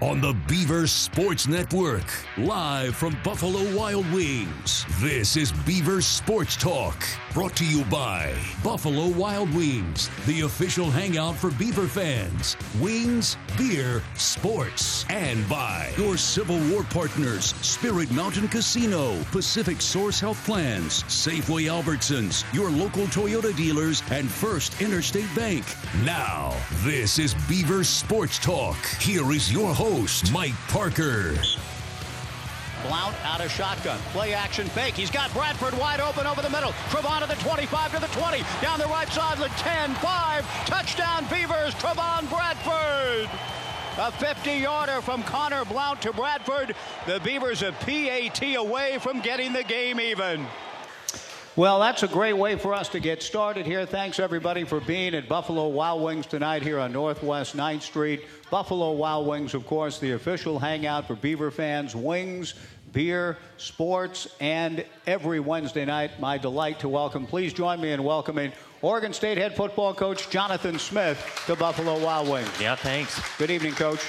On the Beaver Sports Network, live from Buffalo Wild Wings. This is Beaver Sports Talk, brought to you by Buffalo Wild Wings, the official hangout for Beaver fans. Wings, beer, sports, and by your Civil War partners, Spirit Mountain Casino, Pacific Source Health Plans, Safeway Albertsons, your local Toyota dealers, and First Interstate Bank. Now, this is Beaver Sports Talk. Here is your host Mike Parker. Blount out of shotgun. Play action fake. He's got Bradford wide open over the middle. Trevon to the 25 to the 20. Down the right side, the 10 5. Touchdown Beavers. Trevon Bradford. A 50 yarder from Connor Blount to Bradford. The Beavers a PAT away from getting the game even. Well, that's a great way for us to get started here. Thanks, everybody, for being at Buffalo Wild Wings tonight here on Northwest 9th Street. Buffalo Wild Wings, of course, the official hangout for Beaver fans. Wings, beer, sports, and every Wednesday night, my delight to welcome. Please join me in welcoming Oregon State head football coach Jonathan Smith to Buffalo Wild Wings. Yeah, thanks. Good evening, coach.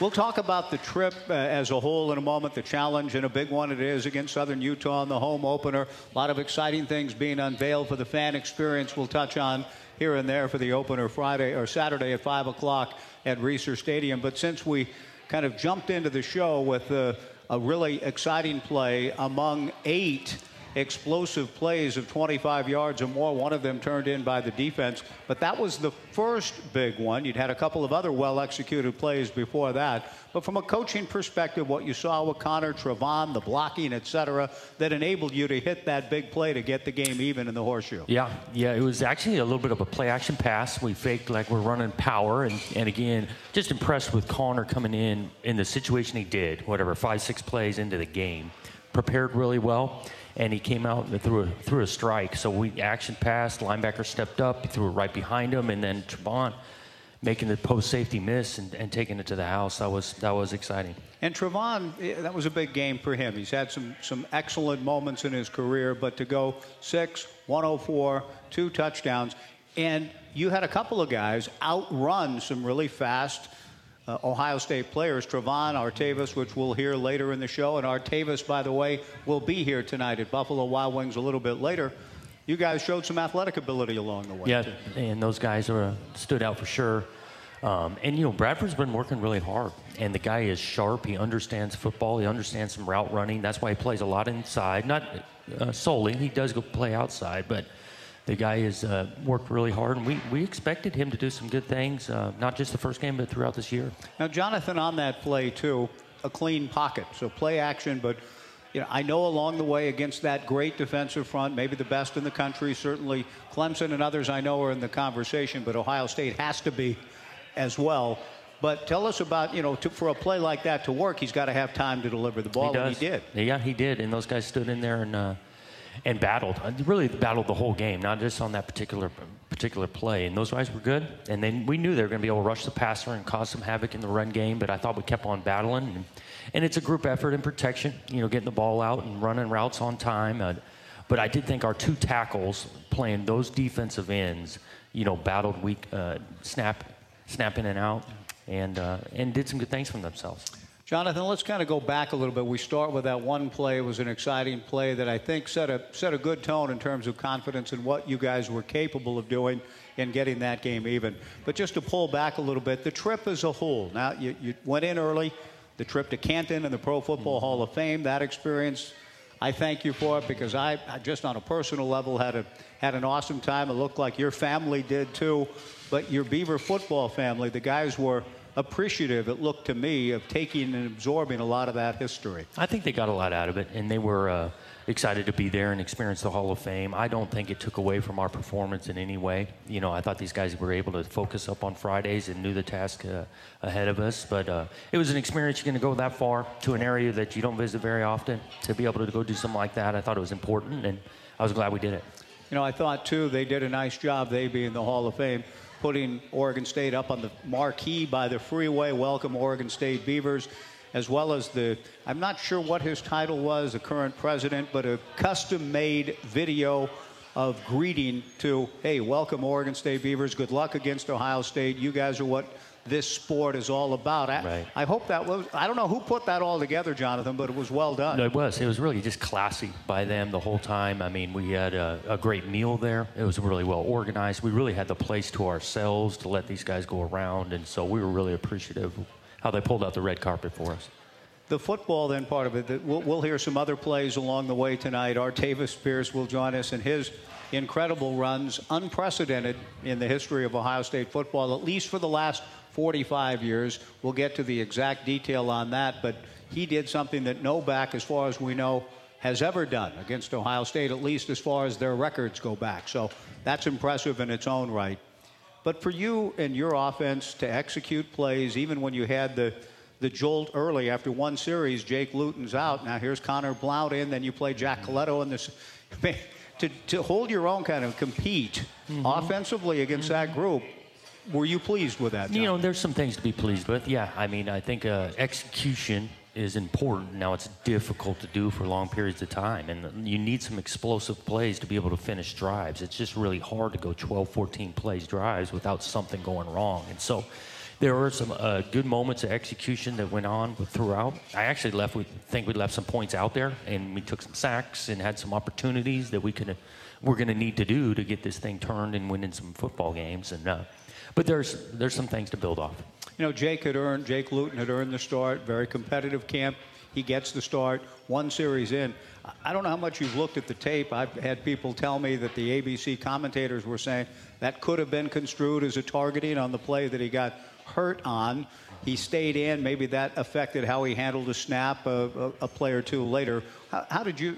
We'll talk about the trip uh, as a whole in a moment, the challenge, and a big one it is against Southern Utah in the home opener. A lot of exciting things being unveiled for the fan experience we'll touch on here and there for the opener Friday or Saturday at 5 o'clock at Reser Stadium. But since we kind of jumped into the show with uh, a really exciting play among eight explosive plays of 25 yards or more. One of them turned in by the defense, but that was the first big one. You'd had a couple of other well executed plays before that. But from a coaching perspective, what you saw with Connor, Trevon, the blocking, et cetera, that enabled you to hit that big play to get the game even in the horseshoe. Yeah, yeah, it was actually a little bit of a play action pass. We faked like we're running power, and, and again, just impressed with Connor coming in in the situation he did, whatever, five, six plays into the game. Prepared really well and he came out and threw a, threw a strike. So we action passed, linebacker stepped up, he threw it right behind him, and then Trevon making the post safety miss and, and taking it to the house. That was that was exciting. And Trevon, eh, that was a big game for him. He's had some some excellent moments in his career, but to go six, 104, two touchdowns, and you had a couple of guys outrun some really fast. Uh, Ohio State players, Trevon Artavis, which we'll hear later in the show. And Artavis, by the way, will be here tonight at Buffalo Wild Wings a little bit later. You guys showed some athletic ability along the way. Yeah, and those guys are, stood out for sure. Um, and you know, Bradford's been working really hard, and the guy is sharp. He understands football. He understands some route running. That's why he plays a lot inside, not uh, solely. He does go play outside, but the guy has uh, worked really hard, and we, we expected him to do some good things, uh, not just the first game, but throughout this year. Now, Jonathan, on that play too, a clean pocket, so play action, but you know, I know along the way against that great defensive front, maybe the best in the country, certainly Clemson and others I know are in the conversation, but Ohio State has to be as well. But tell us about, you know, to, for a play like that to work, he's got to have time to deliver the ball, he and he did. Yeah, he did, and those guys stood in there and uh, and battled. Uh, Really battled the whole game, not just on that particular particular play. And those guys were good, and then we knew they were going to be able to rush the passer and cause some havoc in the run game. But I thought we kept on battling, and, and it's a group effort and protection. You know, getting the ball out and running routes on time. Uh, but I did think our two tackles playing those defensive ends, you know, battled weak uh, snap, snap in and out, and uh, and did some good things for themselves. Jonathan, let's kind of go back a little bit. We start with that one play. It was an exciting play that I think set a set a good tone in terms of confidence in what you guys were capable of doing in getting that game even. But just to pull back a little bit, the trip as a whole. Now you, you went in early. The trip to Canton and the Pro Football mm-hmm. Hall of Fame. That experience, I thank you for it because I, I just on a personal level had a had an awesome time. It looked like your family did too, but your Beaver football family, the guys were appreciative, it looked to me, of taking and absorbing a lot of that history. I think they got a lot out of it, and they were uh, excited to be there and experience the Hall of Fame. I don't think it took away from our performance in any way. You know, I thought these guys were able to focus up on Fridays and knew the task uh, ahead of us. But uh, it was an experience. You're going to go that far to an area that you don't visit very often to be able to go do something like that. I thought it was important, and I was glad we did it. You know, I thought too they did a nice job, they being the Hall of Fame, putting Oregon State up on the marquee by the freeway. Welcome, Oregon State Beavers. As well as the, I'm not sure what his title was, the current president, but a custom made video of greeting to, hey, welcome, Oregon State Beavers. Good luck against Ohio State. You guys are what this sport is all about. I, Right. I hope that was, I don't know who put that all together, Jonathan, but it was well done. No, it was. It was really just classy by them the whole time. I mean, we had a, a great meal there. It was really well organized. We really had the place to ourselves to let these guys go around, and so we were really appreciative how they pulled out the red carpet for us. the football then part of it we'll, we'll hear some other plays along the way tonight artavis pierce will join us in his incredible runs unprecedented in the history of ohio state football at least for the last 45 years. We'll get to the exact detail on that but he did something that no back as far as we know has ever done against ohio state at least as far as their records go back. So that's impressive in its own right. But for you and your offense to execute plays, even when you had the, the jolt early after one series, Jake Luton's out. Now here's Connor Blount in, then you play Jack mm-hmm. Colletto in this. To, to hold your own kind of compete mm-hmm. offensively against that mm-hmm. group, were you pleased with that? You know, there's some things to be pleased with. Yeah, I mean, I think uh, execution is important. Now, it's difficult to do for long periods of time, and you need some explosive plays to be able to finish drives. It's just really hard to go 12, 14 plays drives without something going wrong. And so, there were some uh, good moments of execution that went on throughout. I actually left. We think we left some points out there, and we took some sacks and had some opportunities that we could. We're going to need to do to get this thing turned and win in some football games. And uh, but there's there's some things to build off. You know, Jake had earned, Jake Luton had earned the start, very competitive camp. He gets the start, one series in. I- don't know how much you've looked at the tape. I've had people tell me that the ABC commentators were saying that could have been construed as a targeting on the play that he got hurt on. He stayed in. Maybe that affected how he handled a snap a, a, a play or two later. How, how did you,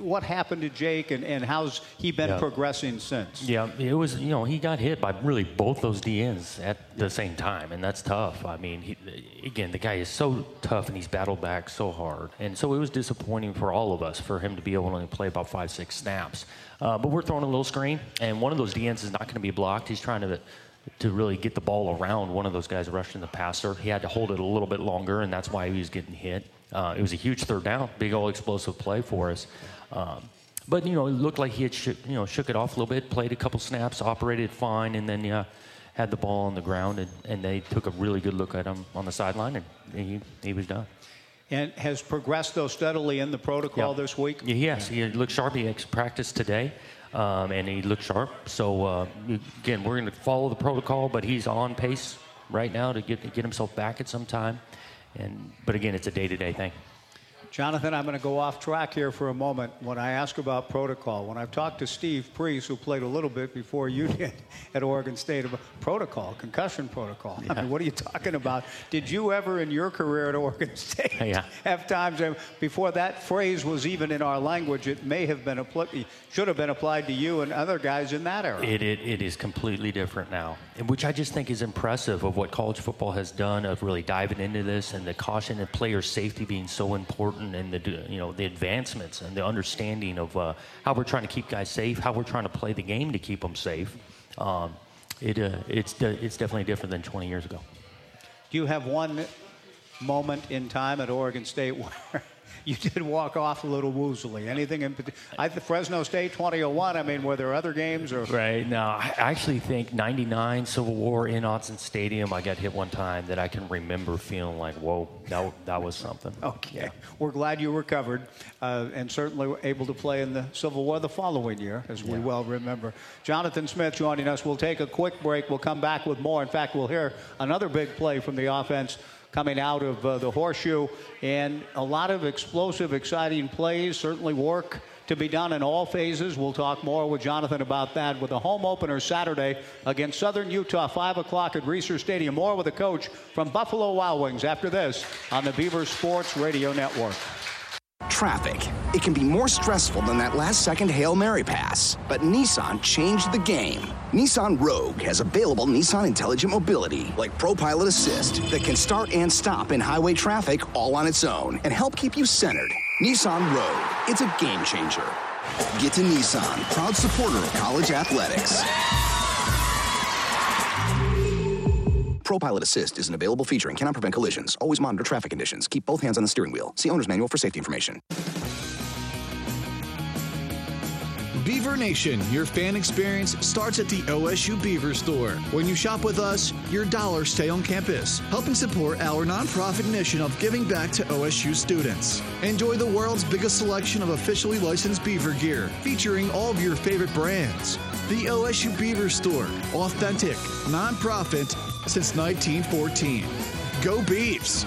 what happened to Jake and, and how's he been Yeah. progressing since? Yeah, it was, you know, he got hit by really both those DNs at the same time, and that's tough. I mean, he, again, the guy is so tough and he's battled back so hard. And so it was disappointing for all of us for him to be able to only play about five, six snaps. Uh, but we're throwing a little screen, and one of those DNs is not going to be blocked. He's trying to to really get the ball around one of those guys rushing the passer. He had to hold it a little bit longer, and that's why he was getting hit. Uh, it was a huge third down, big old explosive play for us. Um, but you know, it looked like he had shook, you know shook it off a little bit, played a couple snaps, operated fine, and then yeah, had the ball on the ground, and, and they took a really good look at him on the sideline, and he, he was done. And has progressed though steadily in the protocol this week. Yes, he looked sharp. He practiced today, um, and he looked sharp. So uh, again, we're going to follow the protocol, but he's on pace right now to get get himself back at some time. And but again, it's a day-to-day thing. Jonathan, I'm going to go off track here for a moment when I ask about protocol. When I've talked to Steve Preece, who played a little bit before you did at Oregon State, about protocol, concussion protocol. I mean, what are you talking about? Did you ever in your career at Oregon State Yeah. have times before that phrase was even in our language? It may have been applied, should have been applied to you and other guys in that era. It, it, it is completely different now, which I just think is impressive of what college football has done of really diving into this and the caution and player safety being so important and the you know the advancements and the understanding of uh, how we're trying to keep guys safe, how we're trying to play the game to keep them safe. Um, it, uh, it's, de- it's definitely different than 20 years ago. Do you have one moment in time at Oregon State where you did walk off a little woozily? Anything in particular? I Fresno State 2001. I mean, were there other games or? Right. No, I actually think 99 Civil War in Autzen Stadium, I got hit one time that I can remember feeling like, whoa, that, that was something. Okay, we're glad you recovered uh, and certainly were able to play in the Civil War the following year, as we well remember. Jonathan Smith joining us. We'll take a quick break. We'll come back with more. In fact, we'll hear another big play from the offense coming out of uh, the horseshoe and a lot of explosive, exciting plays. Certainly work to be done in all phases. We'll talk more with Jonathan about that with a home opener Saturday against Southern Utah, 5 o'clock at Reser Stadium. More with a coach from Buffalo Wild Wings after this on the Beaver Sports Radio Network. Traffic. It can be more stressful than that last second Hail Mary pass. But Nissan changed the game. Nissan Rogue has available Nissan Intelligent Mobility, like ProPilot Assist, that can start and stop in highway traffic all on its own and help keep you centered. Nissan Rogue. It's a game changer. Get to Nissan, proud supporter of college athletics. ProPilot Assist is an available feature and cannot prevent collisions. Always monitor traffic conditions. Keep both hands on the steering wheel. See owner's manual for safety information. Beaver Nation, your fan experience starts at the OSU Beaver Store. When you shop with us, your dollars stay on campus, helping support our nonprofit mission of giving back to OSU students. Enjoy the world's biggest selection of officially licensed Beaver gear, featuring all of your favorite brands. The OSU Beaver Store, authentic, nonprofit since 1914. Go Beavs!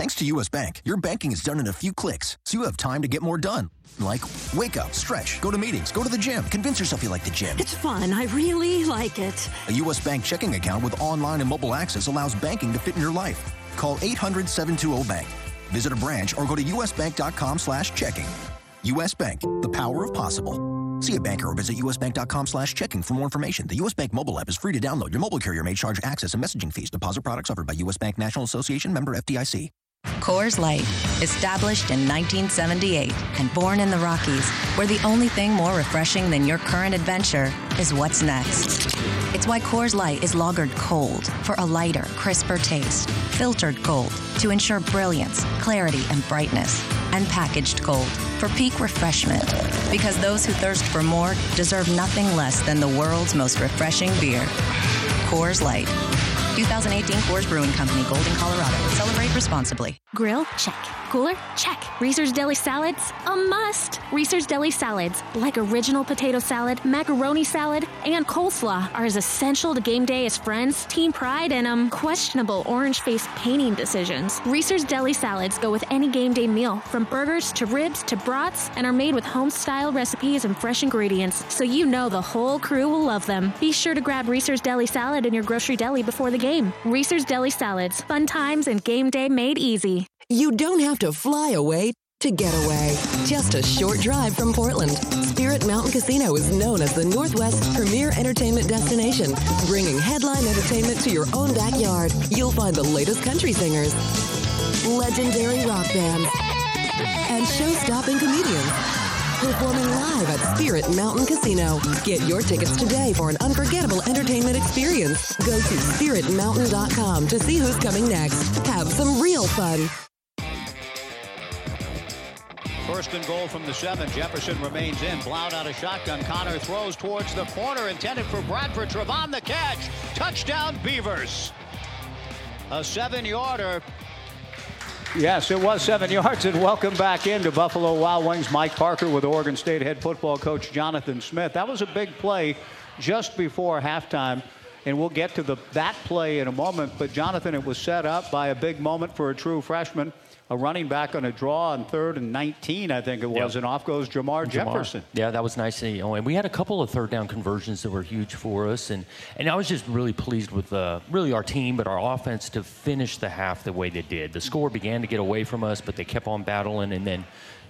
Thanks to US Bank, your banking is done in a few clicks, so you have time to get more done. Like wake up, stretch, go to meetings, go to the gym, convince yourself you like the gym. It's fun. I really like it. A US Bank checking account with online and mobile access allows banking to fit in your life. Call 800-720-BANK. Visit a branch or go to usbank.com slash checking. US Bank, the power of possible. See a banker or visit usbank.com slash checking for more information. The US Bank mobile app is free to download. Your mobile carrier may charge access and messaging fees. Deposit products offered by US Bank National Association member FDIC. Coors Light, established in 1978 and born in the Rockies, where the only thing more refreshing than your current adventure is what's next. It's why Coors Light is lagered cold for a lighter, crisper taste, filtered cold to ensure brilliance, clarity, and brightness, and packaged cold for peak refreshment. Because those who thirst for more deserve nothing less than the world's most refreshing beer. Coors Light. 2018 Coors Brewing Company, Golden, Colorado. Celebrate responsibly. Grill? Check. Cooler? Check. Reser's Deli Salads? A must. Reser's Deli Salads, like original potato salad, macaroni salad, and coleslaw, are as essential to game day as friends, team pride, and um questionable orange face painting decisions. Reser's Deli Salads go with any game day meal, from burgers to ribs to brats, and are made with home style recipes and fresh ingredients, so you know the whole crew will love them. Be sure to grab Reser's Deli Salad in your grocery deli before the game. Reser's Deli Salads, fun times and game day made easy. You don't have to fly away to get away. Just a short drive from Portland. Spirit Mountain Casino is known as the Northwest's premier entertainment destination, bringing headline entertainment to your own backyard. You'll find the latest country singers, legendary rock bands, and show-stopping comedians. Performing live at Spirit Mountain Casino. Get your tickets today for an unforgettable entertainment experience. Go to spiritmountain.com to see who's coming next. Have some real fun. First and goal from the seven. Jefferson remains in. Blount out of shotgun. Connor throws towards the corner, intended for Bradford. Trevon the catch. Touchdown, Beavers. A seven yarder. Yes, it was seven yards, and welcome back into Buffalo Wild Wings. Mike Parker with Oregon State head football coach Jonathan Smith. That was a big play just before halftime, and we'll get to the, that play in a moment. But Jonathan, it was set up by a big moment for a true freshman a running back on a draw on third and 19, I think it was, yep. and off goes Jermar, Jermar, Jefferson. Yeah, that was nice. You know, and we had a couple of third down conversions that were huge for us, and and I was just really pleased with uh, really our team, but our offense to finish the half the way they did. The score began to get away from us, but they kept on battling, and then.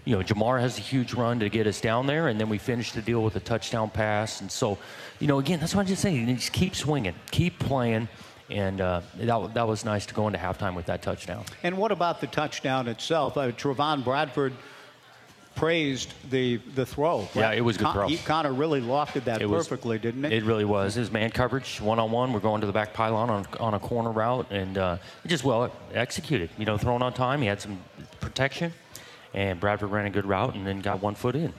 You know, Jermar has a huge run to get us down there, and then we finished the deal with a touchdown pass. And so, you know, again, that's what I'm just saying. You just keep swinging, keep playing and uh, that, that was nice to go into halftime with that touchdown. And what about the touchdown itself? Uh, Trevon Bradford praised the the throw. Yeah, it was good Con- throw. He kind of really lofted that it perfectly, was, didn't it? It really was. His man coverage, one on one. We're going to the back pylon on, on a corner route, and uh, just well executed. You know, thrown on time. He had some protection, and Bradford ran a good route, and then got one foot in.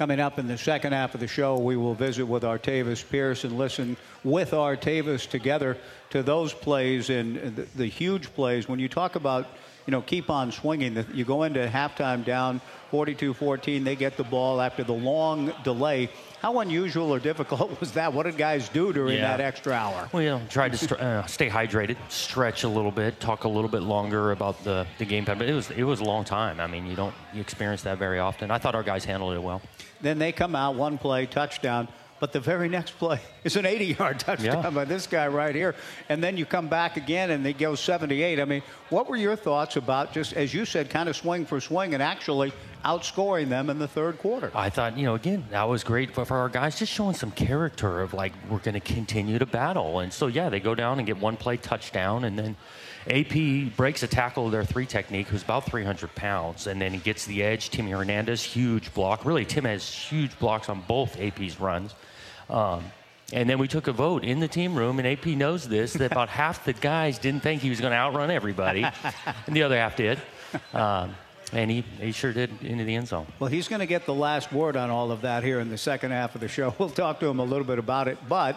Coming up in the second half of the show, we will visit with Artavis Pierce and listen with Artavis together to those plays and the, the huge plays. When you talk about, you know, keep on swinging, you go into halftime down 42 14, they get the ball after the long delay. How unusual or difficult was that? What did guys do during yeah. that extra hour? Well, you know, tried to st- uh, stay hydrated, stretch a little bit, talk a little bit longer about the, the game plan. But it was it was a long time. I mean, you don't you experience that very often. I thought our guys handled it well. Then they come out, one play, touchdown. But the very next play is an 80 yard touchdown yeah. by this guy right here. And then you come back again and they go 78. I mean, what were your thoughts about just, as you said, kind of swing for swing and actually outscoring them in the third quarter? I thought, you know, again, that was great for, for our guys, just showing some character of like, we're going to continue to battle. And so, yeah, they go down and get one play touchdown and then AP breaks a tackle of their three technique, who's about 300 pounds, and then he gets the edge. Timmy Hernandez, huge block. Really, Tim has huge blocks on both AP's runs. Um, and then we took a vote in the team room, and AP knows this that about half the guys didn't think he was going to outrun everybody, and the other half did. Um, and he, he sure did into the end zone. Well, he's going to get the last word on all of that here in the second half of the show. We'll talk to him a little bit about it. But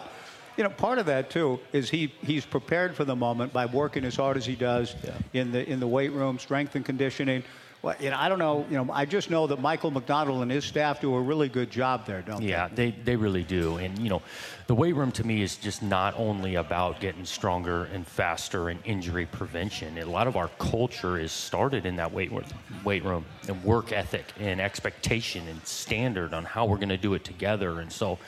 you know, part of that too is he he's prepared for the moment by working as hard as he does yeah. in the in the weight room, strength and conditioning. Well, you know, I don't know. You know, I just know that Michael McDonald and his staff do a really good job there, don't yeah, they? Yeah, they, they really do. And you know, the weight room to me is just not only about getting stronger and faster and injury prevention. A lot of our culture is started in that weight weight room and work ethic and expectation and standard on how we're going to do it together. And so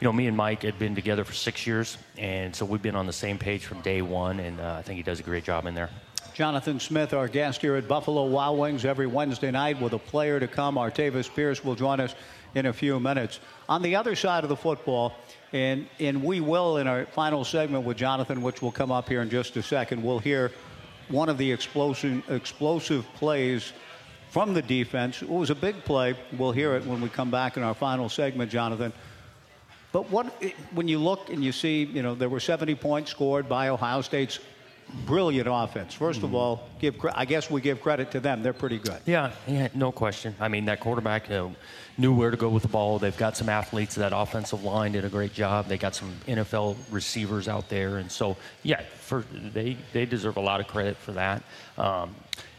you know, me and Mike had been together for six years, and so we've been on the same page from day one, and uh, I think he does a great job in there. Jonathan Smith, our guest here at Buffalo Wild Wings every Wednesday night with a player to come. Artavis Pierce will join us in a few minutes. On the other side of the football, and, and we will in our final segment with Jonathan, which will come up here in just a second, we'll hear one of the explosive, explosive plays from the defense. It was a big play. We'll hear it when we come back in our final segment, Jonathan. But what when you look and you see, you know, there were 70 points scored by Ohio State's brilliant offense. 1st mm-hmm. of all, give I guess we give credit to them. They're pretty good. Yeah, yeah, no question. I mean, that quarterback you know, knew where to go with the ball. They've got some athletes. That offensive line did a great job. They got some NFL receivers out there, and so yeah, for they they deserve a lot of credit for that. Um,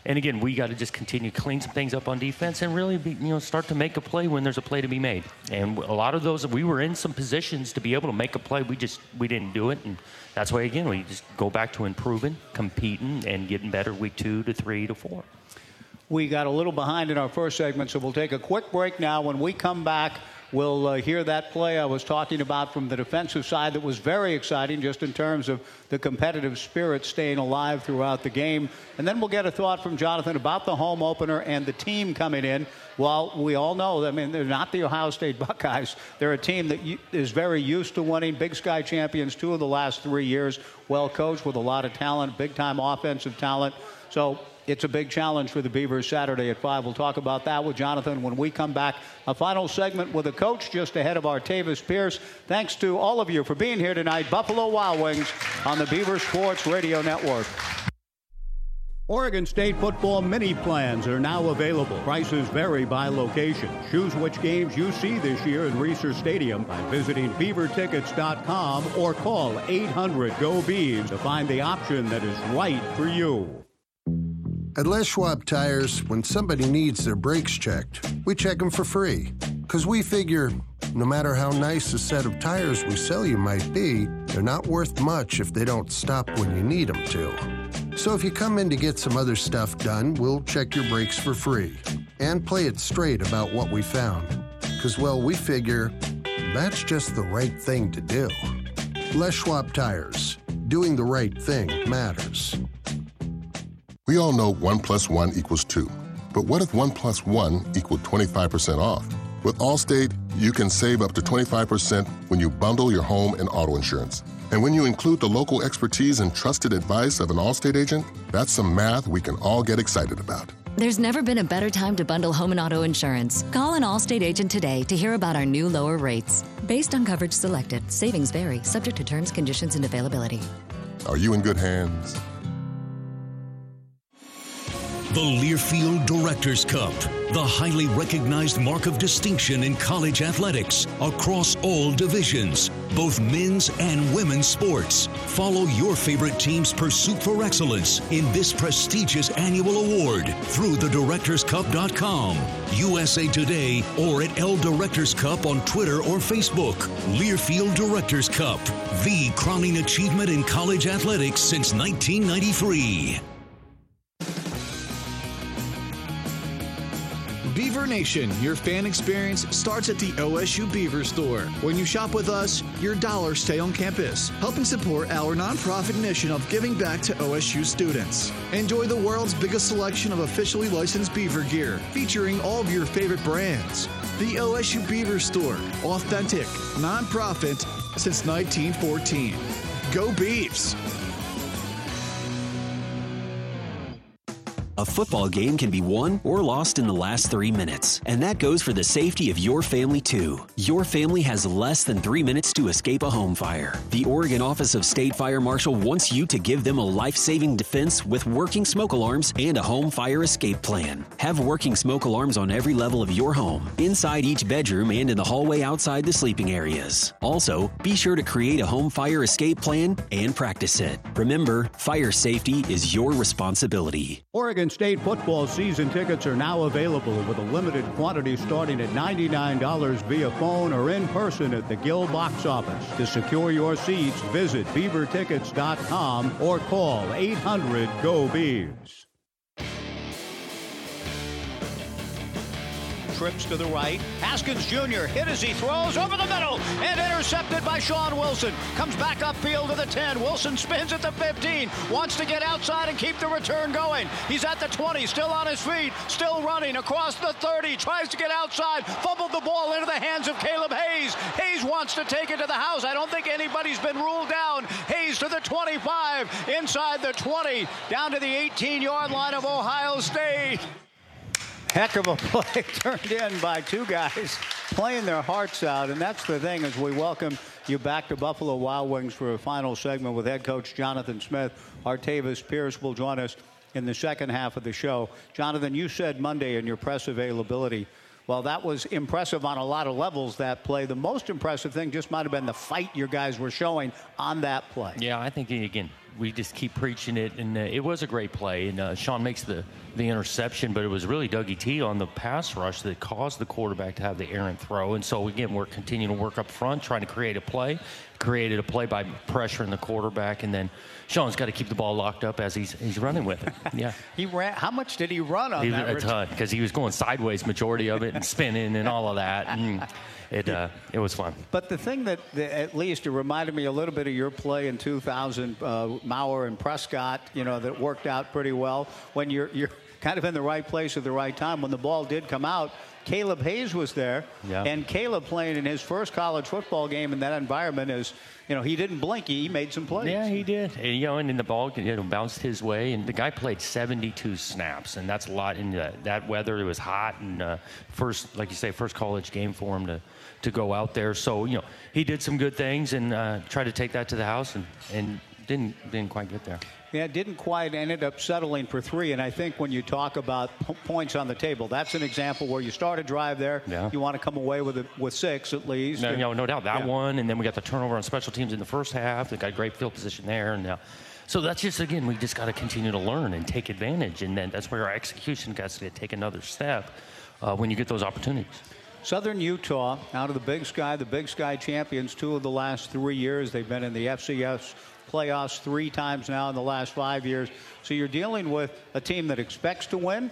and again, we got to just continue to clean some things up on defense and really, be, you know, start to make a play when there's a play to be made. And a lot of those, we were in some positions to be able to make a play. We just we didn't do it, and that's why again we just go back to improving, competing, and getting better week two to three to four. We got a little behind in our first segment, so we'll take a quick break now. When we come back. We'll uh, hear that play I was talking about from the defensive side that was very exciting just in terms of the competitive spirit staying alive throughout the game. And then we'll get a thought from Jonathan about the home opener and the team coming in. Well, we all know, I mean, they're not the Ohio State Buckeyes. They're a team that is very used to winning. Big Sky champions two of the last three years. Well coached with a lot of talent, big time offensive talent. So it's a big challenge for the Beavers Saturday at 5. We'll talk about that with Jonathan when we come back. A final segment with a coach just ahead of Artavis Pierce. Thanks to all of you for being here tonight. Buffalo Wild Wings on the Beaver Sports Radio Network. Oregon State football mini plans are now available. Prices vary by location. Choose which games you see this year in Reser Stadium by visiting beavertickets.com or call 800 GO Beavs to find the option that is right for you. At Les Schwab Tires, when somebody needs their brakes checked, we check them for free. Because we figure no matter how nice a set of tires we sell you might be, they're not worth much if they don't stop when you need them to. So if you come in to get some other stuff done, we'll check your brakes for free and play it straight about what we found. Because, well, we figure that's just the right thing to do. Les Schwab Tires. Doing the right thing matters. We all know 1 plus 1 equals 2. But what if 1 plus 1 equaled 25% off? With Allstate, you can save up to 25% when you bundle your home and auto insurance. And when you include the local expertise and trusted advice of an Allstate agent, that's some math we can all get excited about. There's never been a better time to bundle home and auto insurance. Call an Allstate agent today to hear about our new lower rates. Based on coverage selected, savings vary, subject to terms, conditions, and availability. Are you in good hands? The Learfield Directors Cup, the highly recognized mark of distinction in college athletics across all divisions, both men's and women's sports. Follow your favorite team's pursuit for excellence in this prestigious annual award through the thedirectorscup.com, USA Today, or at L Directors Cup on Twitter or Facebook. Learfield Directors Cup, the crowning achievement in college athletics since 1993. Nation, your fan experience starts at the OSU Beaver Store. When you shop with us, your dollars stay on campus, helping support our nonprofit mission of giving back to OSU students. Enjoy the world's biggest selection of officially licensed beaver gear, featuring all of your favorite brands. The OSU Beaver Store, authentic, nonprofit since 1914. Go Beavs! A football game can be won or lost in the last three minutes, and that goes for the safety of your family too. Your family has less than three minutes to escape a home fire. The Oregon Office of State Fire Marshal wants you to give them a life saving defense with working smoke alarms and a home fire escape plan. Have working smoke alarms on every level of your home, inside each bedroom and in the hallway outside the sleeping areas. Also, be sure to create a home fire escape plan and practice it. Remember, fire safety is your responsibility. Oregon State football season tickets are now available with a limited quantity starting at $99 via phone or in person at the Gill box office. To secure your seats, visit beavertickets.com or call 800 GO Beavs. Trips to the right. Haskins Jr. hit as he throws over the middle and intercepted by Sean Wilson. Comes back upfield to the 10. Wilson spins at the 15. Wants to get outside and keep the return going. He's at the 20, still on his feet, still running across the 30. Tries to get outside, fumbled the ball into the hands of Caleb Hayes. Hayes wants to take it to the house. I don't think anybody's been ruled down. Hayes to the 25, inside the 20, down to the 18 yard line of Ohio State. Heck of a play turned in by two guys playing their hearts out. And that's the thing as we welcome you back to Buffalo Wild Wings for a final segment with head coach Jonathan Smith. Artavis Pierce will join us in the second half of the show. Jonathan, you said Monday in your press availability well, that was impressive on a lot of levels, that play. The most impressive thing just might have been the fight your guys were showing on that play. Yeah, I think, again, we just keep preaching it, and uh, it was a great play. And uh, Sean makes the, the interception, but it was really Dougie T on the pass rush that caused the quarterback to have the errant throw. And so, again, we're continuing to work up front, trying to create a play. Created a play by pressuring the quarterback, and then Sean's got to keep the ball locked up as he's he's running with it. Yeah, he ran. How much did he run on he, that? A ton, because he was going sideways majority of it and spinning and all of that. And, it uh, it was fun. But the thing that, that, at least it reminded me a little bit of your play in 2000, uh, Maurer and Prescott. You know that worked out pretty well when you're you're kind of in the right place at the right time. When the ball did come out, Caleb Hayes was there, Yeah. and Caleb playing in his first college football game in that environment is, you know, he didn't blink. He made some plays. Yeah, he did. And, you know, and then the ball you know, bounced his way, and the guy played 72 snaps, and that's a lot in that, that weather. It was hot, and uh, first, like you say, first college game for him to, to go out there. So, you know, he did some good things and uh, tried to take that to the house, and, and didn't didn't quite get there. Yeah, it didn't quite ended up settling for three. And I think when you talk about p- points on the table, that's an example where you start a drive there. Yeah. You want to come away with a, with six at least. No, And- no, no doubt that Yeah. one, and then we got the turnover on special teams in the first half. They got great field position there, and uh, so that's just again we just got to continue to learn and take advantage, and then that's where our execution has to take another step uh, when you get those opportunities. Southern Utah, out of the Big Sky, the Big Sky champions, two of the last three years. They've been in the FCS playoffs three times now in the last five years. So you're dealing with a team that expects to win,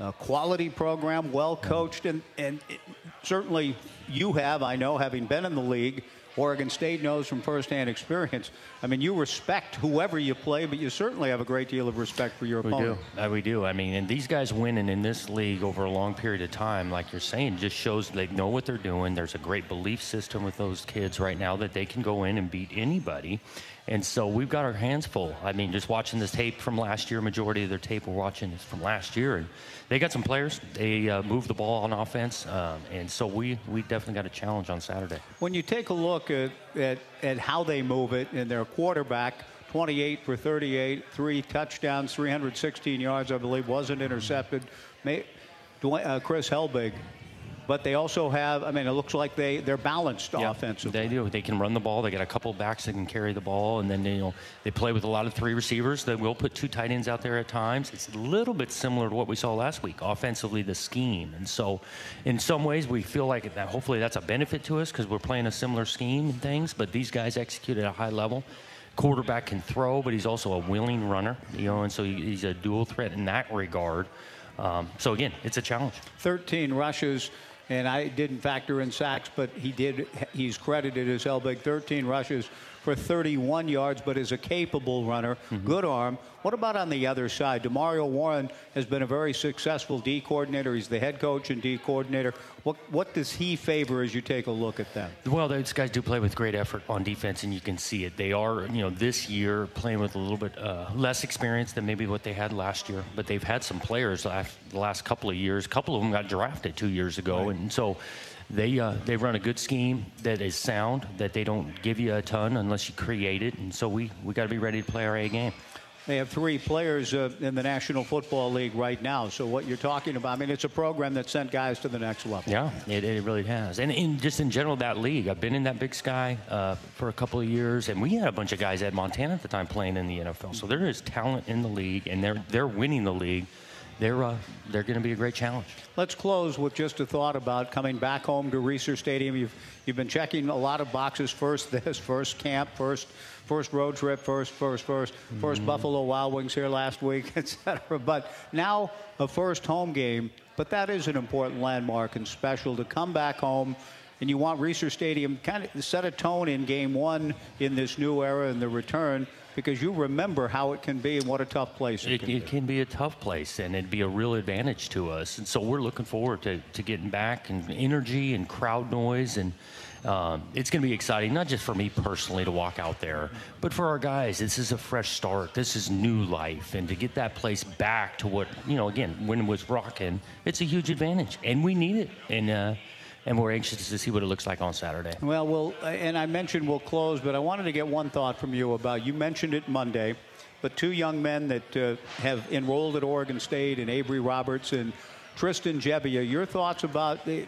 a quality program, well coached, and, and it, certainly you have, I know, having been in the league. Oregon State knows from firsthand experience. I mean, you respect whoever you play, but you certainly have a great deal of respect for your We opponent. do. Uh, we do. I mean, and these guys winning in this league over a long period of time, like you're saying, just shows they know what they're doing. There's a great belief system with those kids right now that they can go in and beat anybody. And so we've got our hands full. I mean, just watching this tape from last year, majority of their tape we're watching is from last year. And they got some players. They uh, move the ball on offense. Um, and so we, we definitely got a challenge on Saturday. When you take a look at, at, at how they move it and their quarterback, 28 for 38, three touchdowns, 316 yards, I believe, wasn't intercepted. May, Dwayne, uh, Chris Helbig. But they also have, I mean, it looks like they, they're balanced Yeah, offensively. They do. They can run the ball. They got a couple backs that can carry the ball, and then they, you know they play with a lot of three receivers. They will put two tight ends out there at times. It's a little bit similar to what we saw last week, offensively the scheme. And so, in some ways, we feel like that. Hopefully, that's a benefit to us because we're playing a similar scheme and things. But these guys execute at a high level. Quarterback can throw, but he's also a willing runner. You know, and so he's a dual threat in that regard. Um, so again, it's a challenge. 13 rushes, and I didn't factor in sacks, but he did. He's credited as Helbig 13 rushes for 31 yards, but is a capable runner, good arm. What about on the other side? Demario Warren has been a very successful D coordinator. He's the head coach and D coordinator. What what does he favor as you take a look at them? Well, these guys do play with great effort on defense, and you can see it. They are, you know, this year playing with a little bit uh, less experience than maybe what they had last year. But they've had some players last, the last couple of years. A couple of them got drafted two years ago, and so they uh, they run a good scheme that is sound. That they don't give you a ton unless you create it, and so we we got to be ready to play our A game. They have three players uh, in the National Football League right now. So what you're talking about, I mean, it's a program that sent guys to the next level. Yeah, it, it really has. And in, just in general, that league, I've been in that Big Sky uh, for a couple of years, and we had a bunch of guys at Montana at the time playing in the NFL. So there is talent in the league, and they're they're winning the league. They're uh, they're going to be a great challenge. Let's close with just a thought about coming back home to Reser Stadium. You've you've been checking a lot of boxes. First this, first camp, first first road trip, first first 1st first Buffalo Wild Wings here last week, etc. But now a first home game. But that is an important landmark and special to come back home. And you want Reser Stadium kind of set a tone in game one in this new era and the return because you remember how it can be and what a tough place it, It, can be. it can be a tough place, and it'd be a real advantage to us. And so we're looking forward to, to getting back and energy and crowd noise. And um, it's going to be exciting, not just for me personally to walk out there, but for our guys. This is a fresh start. This is new life. And to get that place back to what, you know, again, when it was rocking, it's a huge advantage. And we need it. And, uh, and we're anxious to see what it looks like on Saturday. Well, we'll, and I mentioned we'll close, but I wanted to get one thought from you about. You mentioned it Monday, but two young men that uh, have enrolled at Oregon State, and Avery Roberts and Tristan Gebbia. Your thoughts about the,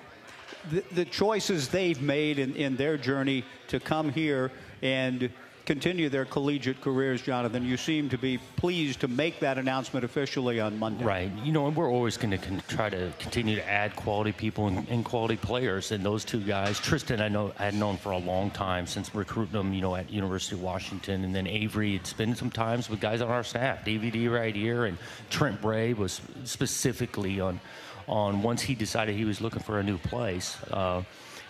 the, the choices they've made in, in their journey to come here and continue their collegiate careers, Jonathan. You seem to be pleased to make that announcement officially on Monday. Right. You know, and we're always going to con- try to continue to add quality people and, and quality players. And those two guys, Tristan, I know I had known for a long time since recruiting him, you know, at University of Washington, and then Avery had spent some times with guys on our staff, DVD right here, and Trent Bray was specifically on on once he decided he was looking for a new place. Uh,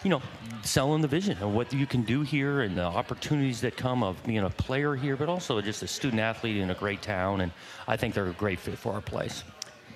you know, selling the vision of what you can do here and the opportunities that come of being a player here, but also just a student athlete in a great town. And I think they're a great fit for our place.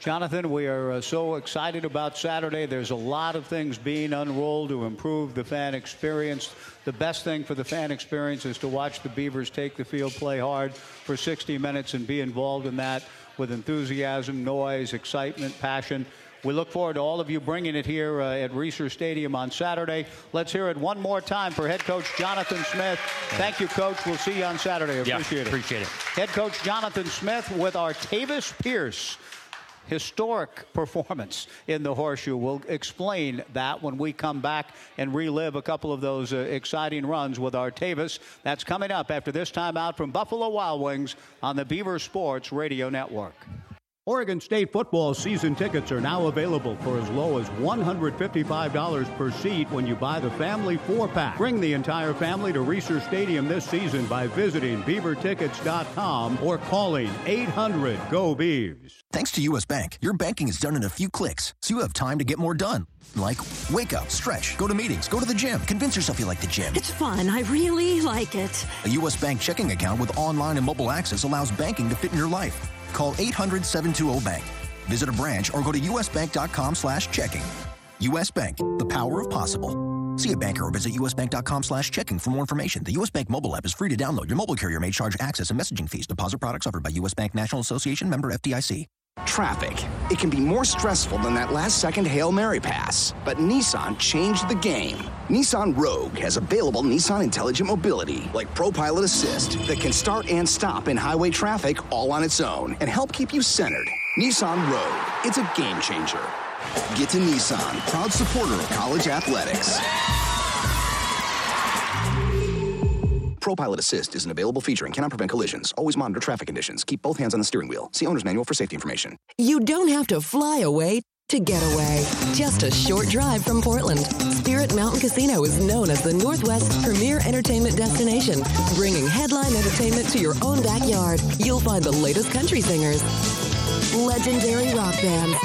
Jonathan, we are uh, so excited about Saturday. There's a lot of things being unrolled to improve the fan experience. The best thing for the fan experience is to watch the Beavers take the field, play hard for 60 minutes, and be involved in that with enthusiasm, noise, excitement, passion. We look forward to all of you bringing it here uh, at Reser Stadium on Saturday. Let's hear it one more time for head coach Jonathan Smith. Thank you, coach. We'll see you on Saturday. Yeah, Appreciate it. appreciate it. Head coach Jonathan Smith with Artavis Pierce. Historic performance in the horseshoe. We'll explain that when we come back and relive a couple of those uh, exciting runs with Artavis. That's coming up after this time out from Buffalo Wild Wings on the Beaver Sports Radio Network. Oregon State football season tickets are now available for as low as $155 per seat when you buy the family four pack. Bring the entire family to Reser Stadium this season by visiting beavertickets.com or calling 800 GO Beavs. Thanks to US Bank, your banking is done in a few clicks, so you have time to get more done. Like wake up, stretch, go to meetings, go to the gym, convince yourself you like the gym. It's fun. I really like it. A US Bank checking account with online and mobile access allows banking to fit in your life. Call 800-720-BANK. Visit a branch or go to usbank.com slash checking. US Bank, the power of possible. See a banker or visit usbank.com slash checking for more information. The US Bank mobile app is free to download. Your mobile carrier may charge access and messaging fees. Deposit products offered by US Bank National Association member FDIC. Traffic. It can be more stressful than that last second Hail Mary pass. But Nissan changed the game. Nissan Rogue has available Nissan Intelligent Mobility, like ProPilot Assist, that can start and stop in highway traffic all on its own and help keep you centered. Nissan Rogue. It's a game changer. Get to Nissan, proud supporter of college athletics. ProPilot Assist is an available feature and cannot prevent collisions. Always monitor traffic conditions. Keep both hands on the steering wheel. See owner's manual for safety information. You don't have to fly away to get away. Just a short drive from Portland. Spirit Mountain Casino is known as the Northwest's premier entertainment destination, bringing headline entertainment to your own backyard. You'll find the latest country singers, legendary rock bands,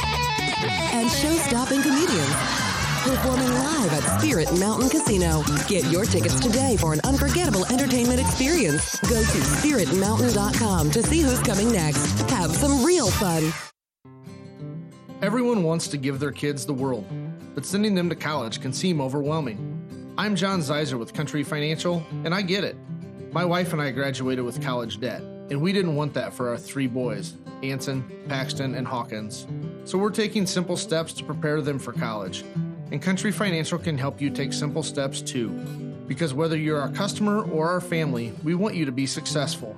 and show-stopping comedians performing live at Spirit Mountain Casino. Get your tickets today for an unforgettable entertainment experience. Go to spiritmountain.com to see who's coming next. Have some real fun. Everyone wants to give their kids the world, but sending them to college can seem overwhelming. I'm John Zeiser with Country Financial, and I get it. My wife and I graduated with college debt, and we didn't want that for our three boys Anson, Paxton, and Hawkins. So we're taking simple steps to prepare them for college. And Country Financial can help you take simple steps too. Because whether you're our customer or our family, we want you to be successful.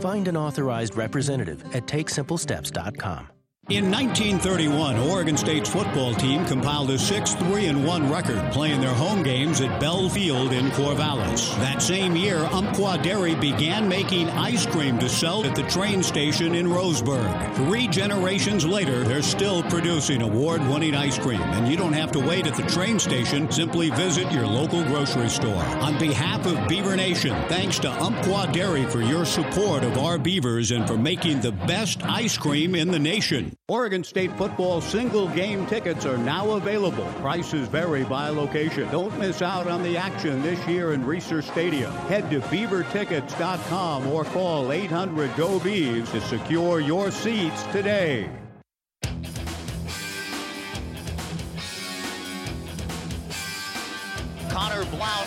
Find an authorized representative at TakeSimpleSteps.com. In 1931, Oregon State's football team compiled a 6-3-1 record playing their home games at Bell Field in Corvallis. That same year, Umpqua Dairy began making ice cream to sell at the train station in Roseburg. Three generations later, they're still producing award-winning ice cream, and you don't have to wait at the train station. Simply visit your local grocery store. On behalf of Beaver Nation, thanks to Umpqua Dairy for your support of our Beavers and for making the best ice cream in the nation. Oregon State football single game tickets are now available. Prices vary by location. Don't miss out on the action this year in Reser Stadium. Head to beavertickets.com or call 800 GO Beavs to secure your seats today.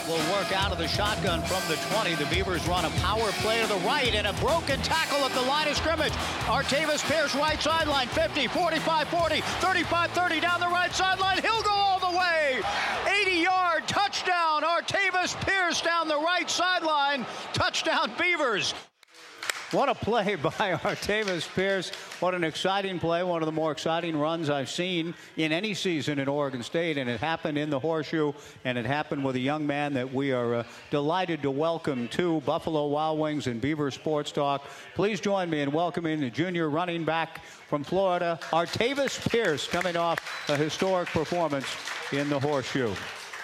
Will work out of the shotgun from the 20. The Beavers run a power play to the right and a broken tackle at the line of scrimmage. Artavis Pierce right sideline, 50, 45, 40, 35, 30 down the right sideline. He'll go all the way. 80 yard touchdown. Artavis Pierce down the right sideline. Touchdown Beavers. What a play by Artavis Pierce. What an exciting play. One of the more exciting runs I've seen in any season in Oregon State. And it happened in the horseshoe, and it happened with a young man that we are uh, delighted to welcome to Buffalo Wild Wings and Beaver Sports Talk. Please join me in welcoming the junior running back from Florida, Artavis Pierce, coming off a historic performance in the horseshoe.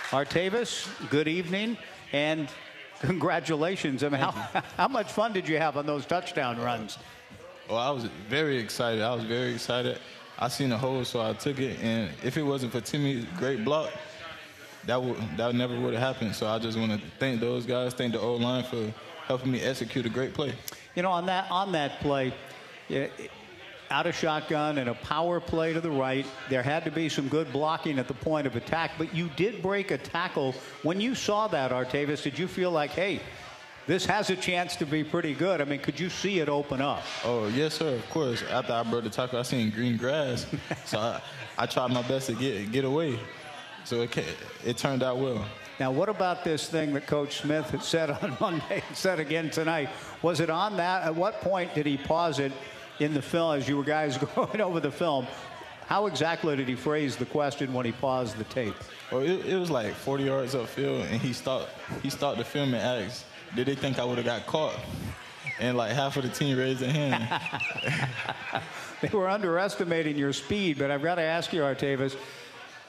Artavis, good evening. And Congratulations. I mean, how, how much fun did you have on those touchdown runs? Well, I was very excited. I was very excited. I seen the hole, so I took it. And if it wasn't for Timmy's great block, that would that never would have happened. So I just want to thank those guys, thank the O line for helping me execute a great play. You know, on that on that play, yeah, out of shotgun and a power play to the right. There had to be some good blocking at the point of attack, but you did break a tackle. When you saw that, Artavis, did you feel like, hey, this has a chance to be pretty good? I mean, could you see it open up? Oh, yes, sir, of course. After I broke the tackle, I seen green grass. so I, I tried my best to get, get away. So it, it turned out well. Now, what about this thing that Coach Smith had said on Monday, and said again tonight? Was it on that? At what point did he pause it in the film as you were guys going over the film? How exactly did he phrase the question when he paused the tape? Well, it, it was like 40 yards upfield, and he stopped. He stopped the film and asked, "Did they think I would have got caught?" And like half of the team raised their hand. they were underestimating your speed, but I've got to ask you, Artavis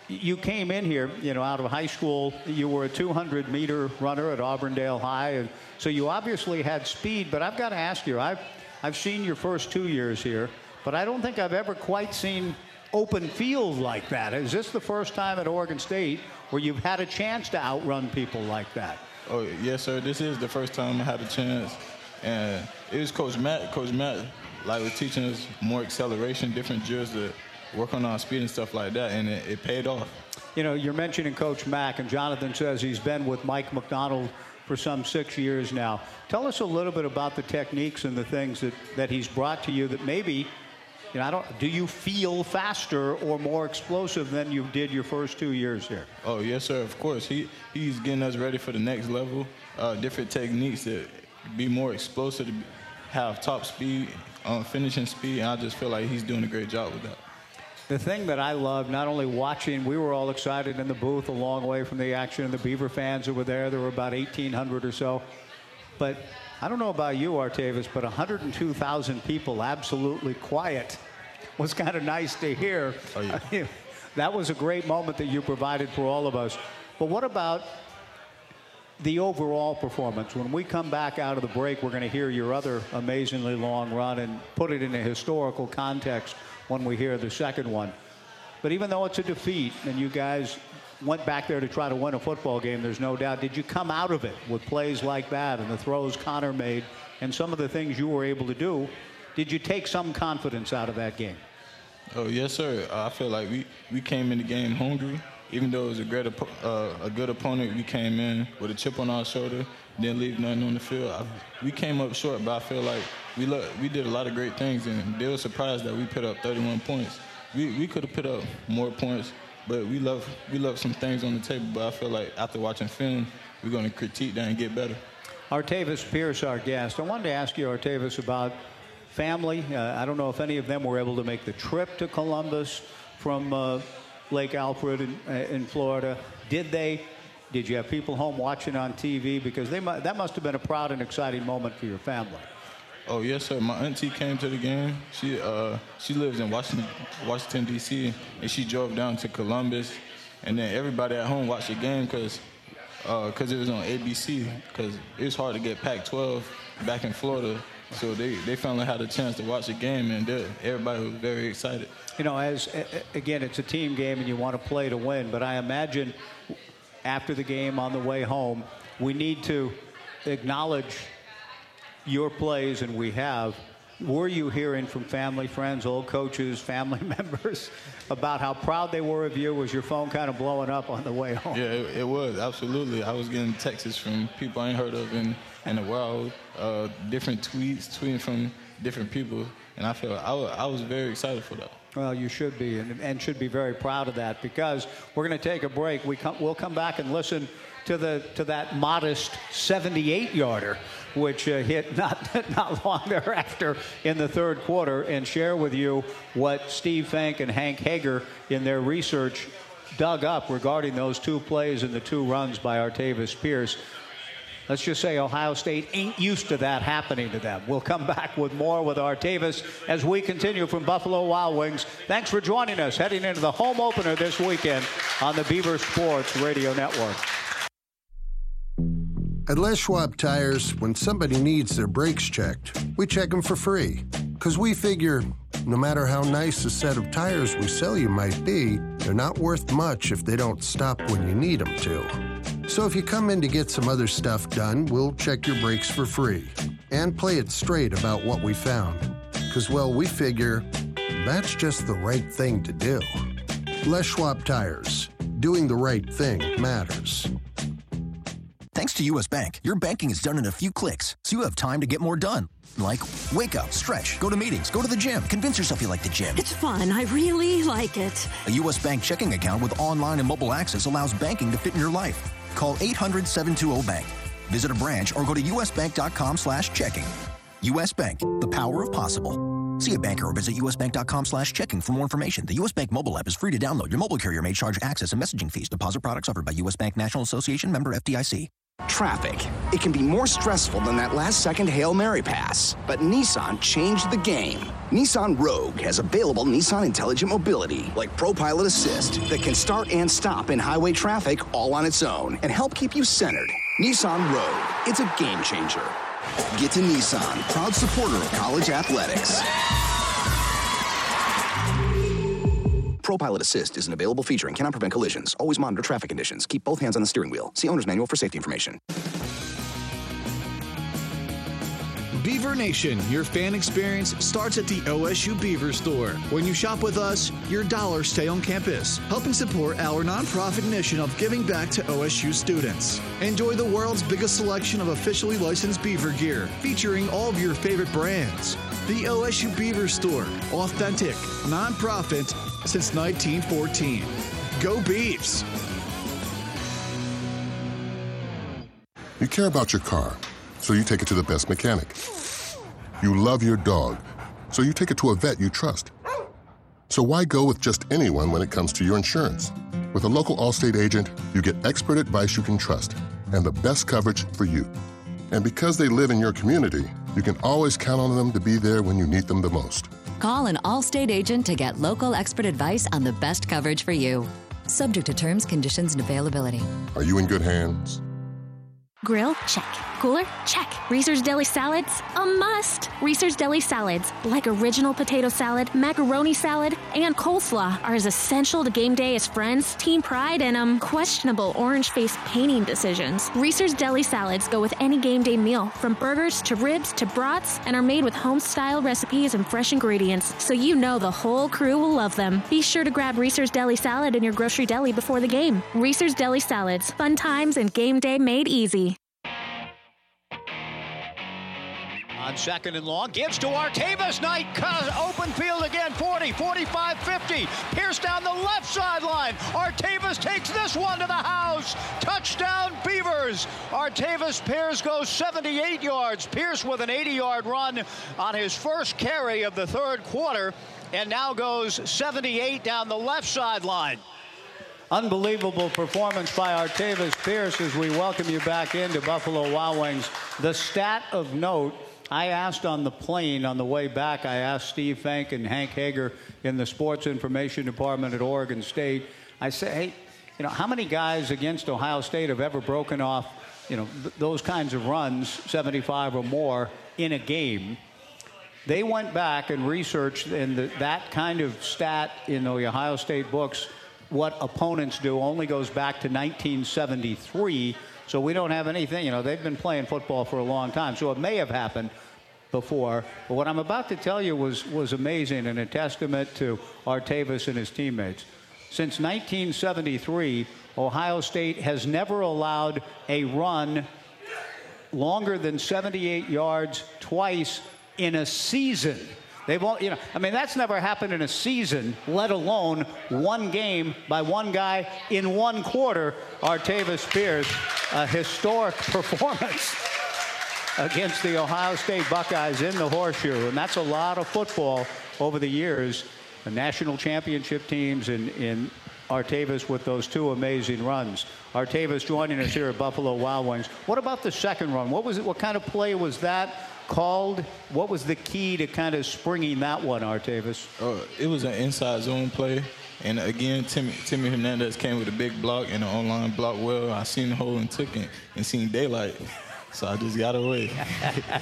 you came in here, you know, out of high school. You were a 200 meter runner at Auburndale High, and so you obviously had speed. But I've got to ask you, I've I've seen your first two years here, but I don't think I've ever quite seen open field like that. Is this the first time at Oregon State where you've had a chance to outrun people like that? Oh yes, sir. This is the first time I had a chance, and it was Coach Matt. Coach Matt, like was teaching us more acceleration, different drills that work on our speed and stuff like that, and it, it paid off. You know, you're mentioning Coach Mack, and Jonathan says he's been with Mike Macdonald for some six years now. Tell us a little bit about the techniques and the things that, that he's brought to you that maybe, you know, I don't, do you feel faster or more explosive than you did your first two years here? Oh, yes, sir, of course. He, he's getting us ready for the next level, uh, different techniques to be more explosive, to have top speed, um, finishing speed, and I just feel like he's doing a great job with that the thing that I love, not only watching, we were all excited in the booth a long way from the action, and the Beaver fans that were there. There were about 1,800 or so. But I don't know about you, Artavis, but 102,000 people absolutely quiet was kind of nice to hear. Oh, yeah. that was a great moment that you provided for all of us. But what about the overall performance? When we come back out of the break, we're going to hear your other amazingly long run and put it in a historical context when we hear the second one. But even though it's a defeat and you guys went back there to try to win a football game, there's no doubt. Did you come out of it with plays like that and the throws Connor made and some of the things you were able to do? Did you take some confidence out of that game? Oh, yes, sir. I feel like we, we came in the game hungry. Even though it was a great uh, a good opponent, we came in with a chip on our shoulder, didn't leave nothing on the field. I, we came up short, but I feel like we we did a lot of great things, and they were surprised that we put up 31 points. We, we could have put up more points, but we love we some things on the table. But I feel like after watching film, we're going to critique that and get better. Artavis Pierce, our guest. I wanted to ask you, Artavis, about family. Uh, I don't know if any of them were able to make the trip to Columbus from uh, Lake Alfred in, uh, in Florida. Did they? Did you have people home watching on TV? Because they that must have been a proud and exciting moment for your family. Oh yes, sir. My auntie came to the game. She uh, she lives in Washington, Washington D.C. and she drove down to Columbus, and then everybody at home watched the game because uh, it was on ABC. Because it was hard to get Pac-12 back in Florida, so they they finally had a chance to watch the game, and everybody was very excited. You know, as again, it's a team game, and you want to play to win. But I imagine after the game on the way home, we need to acknowledge your plays, and we have. Were you hearing from family, friends, old coaches, family members about how proud they were of you? Was your phone kind of blowing up on the way home? Yeah, it, it was absolutely. I was getting texts from people I ain't heard of in in a while, uh, different tweets, tweeting from different people, and I feel I, I was very excited for that. Well, you should be, and, and should be very proud of that because we're going to take a break. We come, we'll come back and listen to the to that modest 78 yarder, which uh, hit not not long thereafter in the third quarter, and share with you what Steve Fenk and Hank Hager in their research dug up regarding those two plays and the two runs by Artavis Pierce. Let's just say Ohio State ain't used to that happening to them. We'll come back with more with Artavis as we continue from Buffalo Wild Wings. Thanks for joining us heading into the home opener this weekend on the Beaver Sports Radio Network. At Les Schwab Tires, when somebody needs their brakes checked, we check them for free. Because we figure no matter how nice a set of tires we sell you might be, they're not worth much if they don't stop when you need them to. So if you come in to get some other stuff done, we'll check your brakes for free and play it straight about what we found. Because, well, we figure that's just the right thing to do. Les Schwab Tires. Doing the right thing matters. Thanks to US Bank, your banking is done in a few clicks, so you have time to get more done. Like wake up, stretch, go to meetings, go to the gym, convince yourself you like the gym. It's fun. I really like it. A US Bank checking account with online and mobile access allows banking to fit in your life. Call 800-720-BANK. Visit a branch or go to usbank.com slash checking. US Bank, the power of possible. See a banker or visit usbank.com slash checking for more information. The US Bank mobile app is free to download. Your mobile carrier may charge access and messaging fees. Deposit products offered by US Bank National Association member FDIC. Traffic. It can be more stressful than that last second Hail Mary pass. But Nissan changed the game. Nissan Rogue has available Nissan Intelligent Mobility, like ProPilot Assist, that can start and stop in highway traffic all on its own and help keep you centered. Nissan Rogue. It's a game changer. Get to Nissan, proud supporter of college athletics. ProPilot Assist is an available feature and cannot prevent collisions. Always monitor traffic conditions. Keep both hands on the steering wheel. See owner's manual for safety information. Beaver Nation, your fan experience starts at the OSU Beaver Store. When you shop with us, your dollars stay on campus, helping support our nonprofit mission of giving back to OSU students. Enjoy the world's biggest selection of officially licensed beaver gear, featuring all of your favorite brands. The OSU Beaver Store, authentic, nonprofit since 1914. Go Beavs! You care about your car, so you take it to the best mechanic. You love your dog, so you take it to a vet you trust. So why go with just anyone when it comes to your insurance? With a local Allstate agent, you get expert advice you can trust and the best coverage for you. And because they live in your community, you can always count on them to be there when you need them the most. Call an Allstate agent to get local expert advice on the best coverage for you. Subject to terms, conditions, and availability. Are you in good hands? Grill? Check. Cooler? Check. Reser's Deli Salads? A must. Reser's Deli Salads, like original potato salad, macaroni salad, and coleslaw, are as essential to game day as friends, team pride, and um questionable orange face painting decisions. Reser's Deli Salads go with any game day meal, from burgers to ribs to brats, and are made with home style recipes and fresh ingredients, so you know the whole crew will love them. Be sure to grab Reser's Deli Salad in your grocery deli before the game. Reser's Deli Salads, fun times and game day made easy. On second and long, gives to Artavis Knight. Open field again, 40, 45, 50. Pierce down the left sideline. Artavis takes this one to the house. Touchdown, Beavers. Artavis Pierce goes 78 yards. Pierce with an 80 yard run on his first carry of the third quarter, and now goes 78 down the left sideline. Unbelievable performance by Artavis Pierce as we welcome you back into Buffalo Wild Wings. The stat of note I asked on the plane on the way back, I asked Steve Fenk and Hank Hager in the sports information department at Oregon State. I said, hey, you know, how many guys against Ohio State have ever broken off, you know, th- those kinds of runs, 75 or more, in a game? They went back and researched, and that kind of stat in the Ohio State books, what opponents do, only goes back to 1973. So we don't have anything, you know, they've been playing football for a long time. So it may have happened before. But what I'm about to tell you was, was amazing and a testament to Artavis and his teammates. Since 1973, Ohio State has never allowed a run longer than 78 yards twice in a season. They've all, you know, I mean, that's never happened in a season, let alone one game by one guy in one quarter. Artavis Pierce, a historic performance against the Ohio State Buckeyes in the horseshoe. And that's a lot of football over the years. The national championship teams in, in Artavis with those two amazing runs. Artavis joining us here at Buffalo Wild Wings. What about the second run? What was it? What kind of play was that called? What was the key to kind of springing that one, Artavis? Uh, it was an inside zone play. And again, Timmy, Timmy Hernandez came with a big block and an online block well. I seen the hole and took it and seen daylight. So I just got away.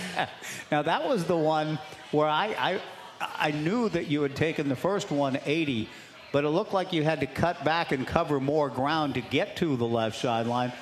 now that was the one where I, I I knew that you had taken the first 180, but it looked like you had to cut back and cover more ground to get to the left sideline.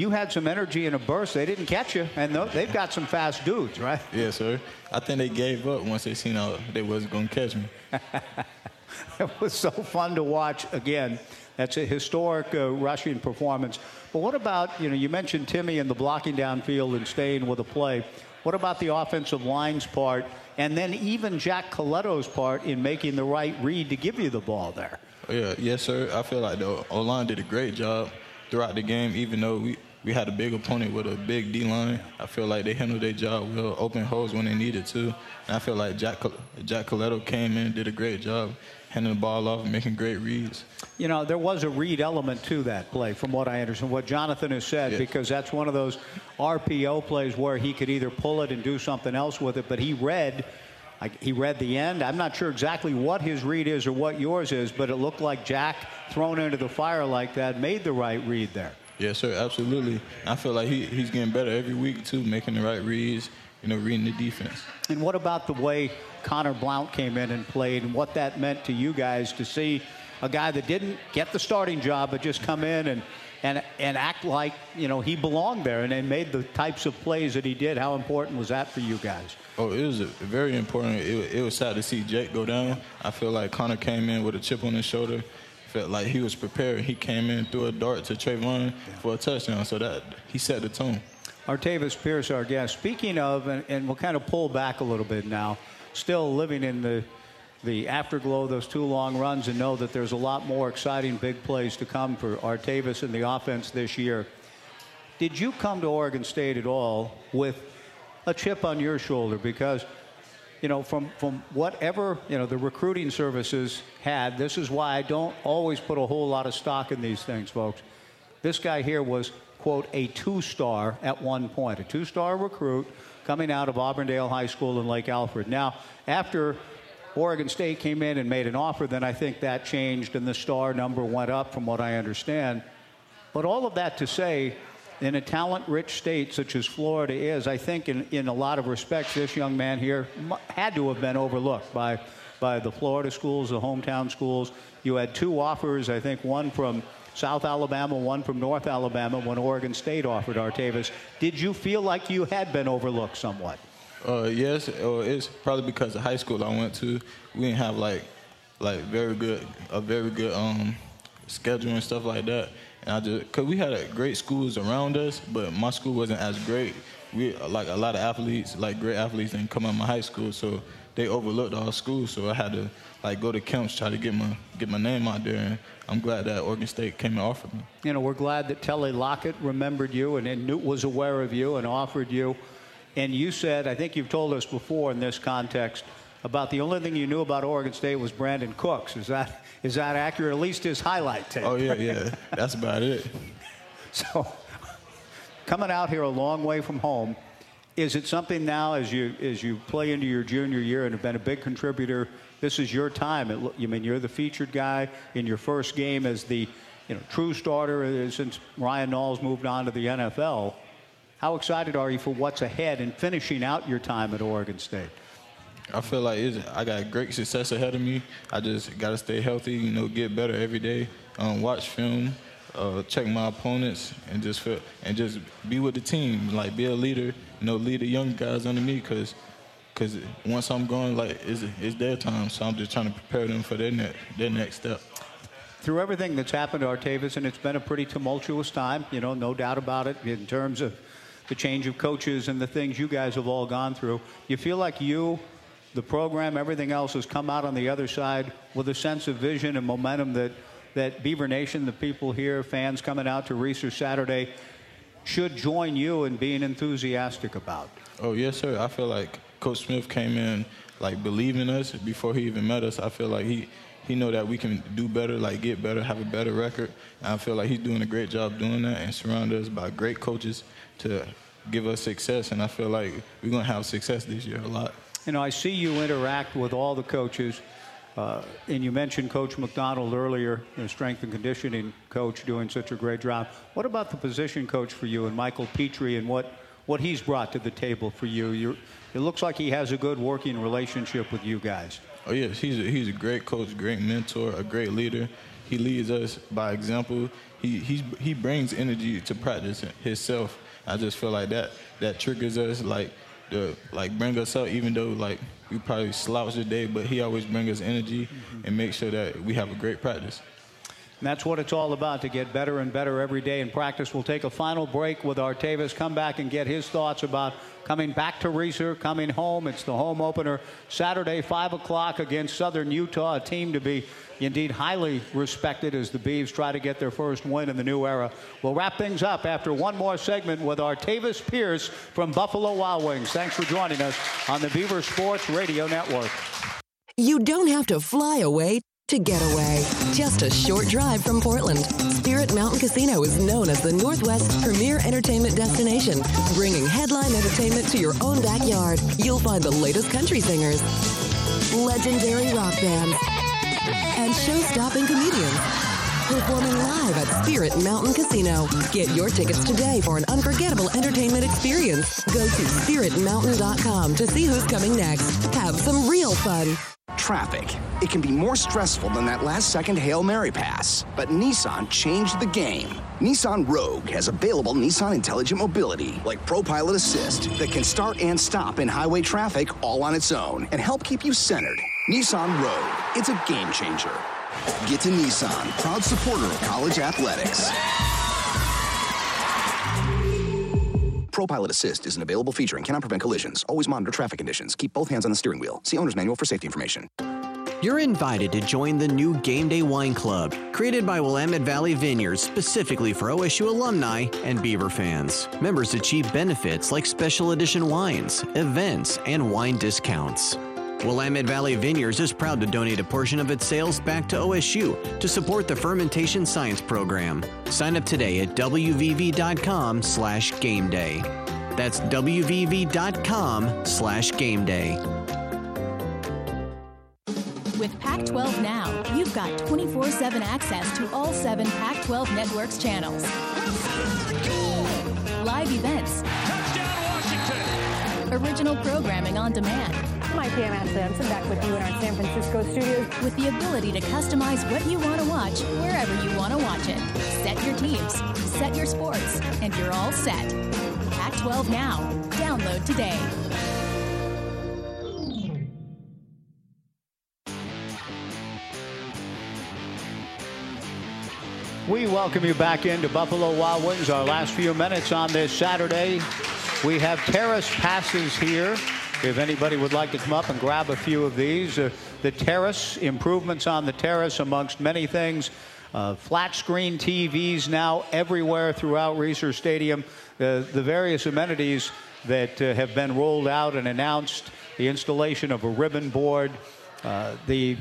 You had some energy in a burst. They didn't catch you, and they've got some fast dudes, right? Yes, sir. I think they gave up once they seen how they wasn't going to catch me. it was so fun to watch. Again, that's a historic uh, rushing performance. But what about, you know, you mentioned Timmy and the blocking downfield and staying with a play. What about the offensive line's part, and then even Jack Colletto's part in making the right read to give you the ball there? Yeah, yes, sir. I feel like the O line did a great job throughout the game, even though we, we had a big opponent with a big D line. I feel like they handled their job well, open holes when they needed to. And I feel like Jack Jack Colletto came in, did a great job handing the ball off and making great reads. You know, there was a read element to that play, from what I understand, what Jonathan has said, because that's one of those RPO plays where he could either pull it and do something else with it, but he read. He read the end. I'm not sure exactly what his read is or what yours is, but it looked like Jack thrown into the fire like that made the right read there. Yes, sir, absolutely. I feel like he, he's getting better every week, too, making the right reads, you know, reading the defense. And what about the way Connor Blount came in and played and what that meant to you guys to see a guy that didn't get the starting job but just come in and and and act like you know he belonged there and, and made the types of plays that he did. How important was that for you guys? Oh, it was very important. It, it was sad to see Jake go down. I feel like Connor came in with a chip on his shoulder. Felt like he was prepared. He came in, threw a dart to Trevon for a touchdown. So that he set the tone. Artavis Pierce, our guest. Speaking of, and, and we'll kind of pull back a little bit now still living in the the afterglow of those two long runs and know that there's a lot more exciting big plays to come for Artavis and the offense this year. Did you come to Oregon State at all with a chip on your shoulder? Because, you know, from, from whatever, you know, the recruiting services had, this is why I don't always put a whole lot of stock in these things, folks. This guy here was, quote, a two star at one point, a two star recruit coming out of Auburndale High School in Lake Alfred. Now, after Oregon State came in and made an offer, then I think that changed and the star number went up from what I understand. But all of that to say, in a talent rich state such as Florida is, I think in, in a lot of respects, this young man here had to have been overlooked by, by the Florida schools, the hometown schools. You had two offers, I think one from South Alabama, one from North Alabama when Oregon State offered Artavis. Did you feel like you had been overlooked somewhat? Uh, yes, uh, it's probably because of high school I went to. We didn't have like, like very good, a very good um, schedule and stuff like that. And I just, cause we had great schools around us, but my school wasn't as great. We like a lot of athletes, like great athletes, didn't come out of my high school, so they overlooked our school. So I had to like go to camps, try to get my get my name out there. And I'm glad that Oregon State came and offered me. You know, we're glad that Telly Lockette remembered you and, and was aware of you and offered you. And you said, I think you've told us before in this context about the only thing you knew about Oregon State was Brandin Cooks. Is that is that accurate? At least his highlight tape. Oh yeah, yeah, that's about it. So, coming out here a long way from home, is it something now as you as you play into your junior year and have been a big contributor this is your time. It, you mean you're the featured guy in your first game as the you know true starter since Ryan Nall's moved on to the NFL. How excited are you for what's ahead and finishing out your time at Oregon State? I feel like I got great success ahead of me. I just got to stay healthy, you know, get better every day, um, watch film, uh, check my opponents, and just feel, and just be with the team, like be a leader, you know, lead the young guys under me, because because once I'm going, like it's, it's their time. So I'm just trying to prepare them for their next their next step. Through everything that's happened to Artavis, and it's been a pretty tumultuous time, you know, no doubt about it, in terms of the change of coaches and the things you guys have all gone through. You feel like you, the program, everything else has come out on the other side with a sense of vision and momentum that that Beaver Nation, the people here, fans coming out to Reser's Saturday, should join you in being enthusiastic about. Oh yes, sir. I feel like Coach Smith came in like believing us before he even met us. I feel like he he know that we can do better, like get better, have a better record. And I feel like he's doing a great job doing that and surround us by great coaches to give us success. And I feel like we're gonna have success this year a lot. You know, I see you interact with all the coaches. Uh, and you mentioned Coach McDonald earlier, the strength and conditioning coach, doing such a great job. What about the position coach for you and Michael Pitre and what, what he's brought to the table for you? You're, it looks like he has a good working relationship with you guys. Oh yes, he's a, he's a great coach, great mentor, a great leader. he leads us by example. He he he brings energy to practice himself. I just feel like that that triggers us like to like bring us up, even though like we probably slouch the day, but he always brings us energy mm-hmm. and make sure that we have a great practice. And that's what it's all about to get better and better every day in practice. We'll take a final break with Artavis, come back and get his thoughts about coming back to Reser, coming home. It's the home opener Saturday, 5 o'clock against Southern Utah, a team to be indeed highly respected as the Beavs try to get their first win in the new era. We'll wrap things up after one more segment with Artavis Pierce from Buffalo Wild Wings. Thanks for joining us on the Beaver Sports Radio Network. You don't have to fly away to get away. Just a short drive from Portland. Spirit Mountain Casino is known as the Northwest's premier entertainment destination, bringing headline entertainment to your own backyard. You'll find the latest country singers, legendary rock bands, and show-stopping comedians performing live at Spirit Mountain Casino. Get your tickets today for an unforgettable entertainment experience. Go to spiritmountain.com to see who's coming next. Have some real fun. Traffic. It can be more stressful than that last second Hail Mary pass. But Nissan changed the game. Nissan Rogue has available Nissan Intelligent Mobility, like ProPilot Assist, that can start and stop in highway traffic all on its own and help keep you centered. Nissan Rogue. It's a game changer. Get to Nissan, proud supporter of college athletics. ProPilot Assist is an available feature and cannot prevent collisions. Always monitor traffic conditions. Keep both hands on the steering wheel. See owner's manual for safety information. You're invited to join the new Game Day Wine Club, created by Willamette Valley Vineyards specifically for OSU alumni and Beaver fans. Members achieve benefits like special edition wines, events, and wine discounts. Willamette Valley Vineyards is proud to donate a portion of its sales back to OSU to support the fermentation science program. Sign up today at wvv.com slash game day. That's wvv.com slash game day. With Pac 12 Now, you've got 24 7 access to all seven Pac 12 Network's channels. Live events. Touchdown Washington. Original programming on demand. My PM Ann Sampson back with you in our San Francisco studios. With the ability to customize what you want to watch wherever you want to watch it. Set your teams, set your sports, and you're all set. Pac 12 Now. Download today. We welcome you back into Buffalo Wild Wings. Our last few minutes on this Saturday. We have terrace passes here. If anybody would like to come up and grab a few of these, uh, the terrace, improvements on the terrace amongst many things. Uh, flat screen TVs now everywhere throughout Reser Stadium. Uh, the various amenities that uh, have been rolled out and announced, the installation of a ribbon board, uh, the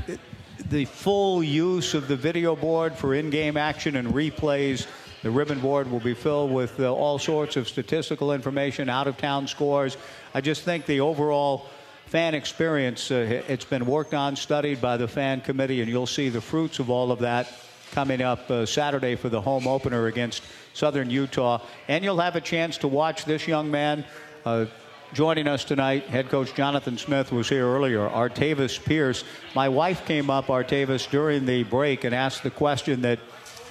the full use of the video board for in-game action and replays. The ribbon board will be filled with uh, all sorts of statistical information, out-of-town scores. I just think the overall fan experience, uh, it's been worked on, studied by the fan committee, and you'll see the fruits of all of that coming up uh, Saturday for the home opener against Southern Utah. And you'll have a chance to watch this young man uh, Joining us tonight, head coach Jonathan Smith was here earlier. Artavis Pierce. My wife came up, Artavis, during the break and asked the question that